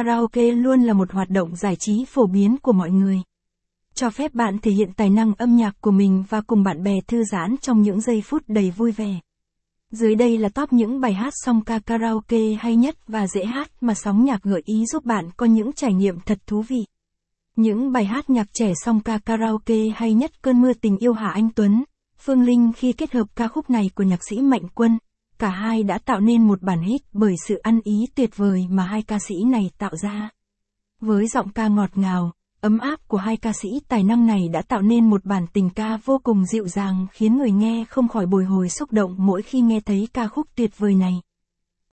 karaoke luôn là một hoạt động giải trí phổ biến của mọi người. Cho phép bạn thể hiện tài năng âm nhạc của mình và cùng bạn bè thư giãn trong những giây phút đầy vui vẻ. Dưới đây là top những bài hát song ca karaoke hay nhất và dễ hát mà sóng nhạc gợi ý giúp bạn có những trải nghiệm thật thú vị. Những bài hát nhạc trẻ song ca karaoke hay nhất cơn mưa tình yêu Hà Anh Tuấn, Phương Linh khi kết hợp ca khúc này của nhạc sĩ Mạnh Quân, cả hai đã tạo nên một bản hit bởi sự ăn ý tuyệt vời mà hai ca sĩ này tạo ra. Với giọng ca ngọt ngào, ấm áp của hai ca sĩ tài năng này đã tạo nên một bản tình ca vô cùng dịu dàng khiến người nghe không khỏi bồi hồi xúc động mỗi khi nghe thấy ca khúc tuyệt vời này.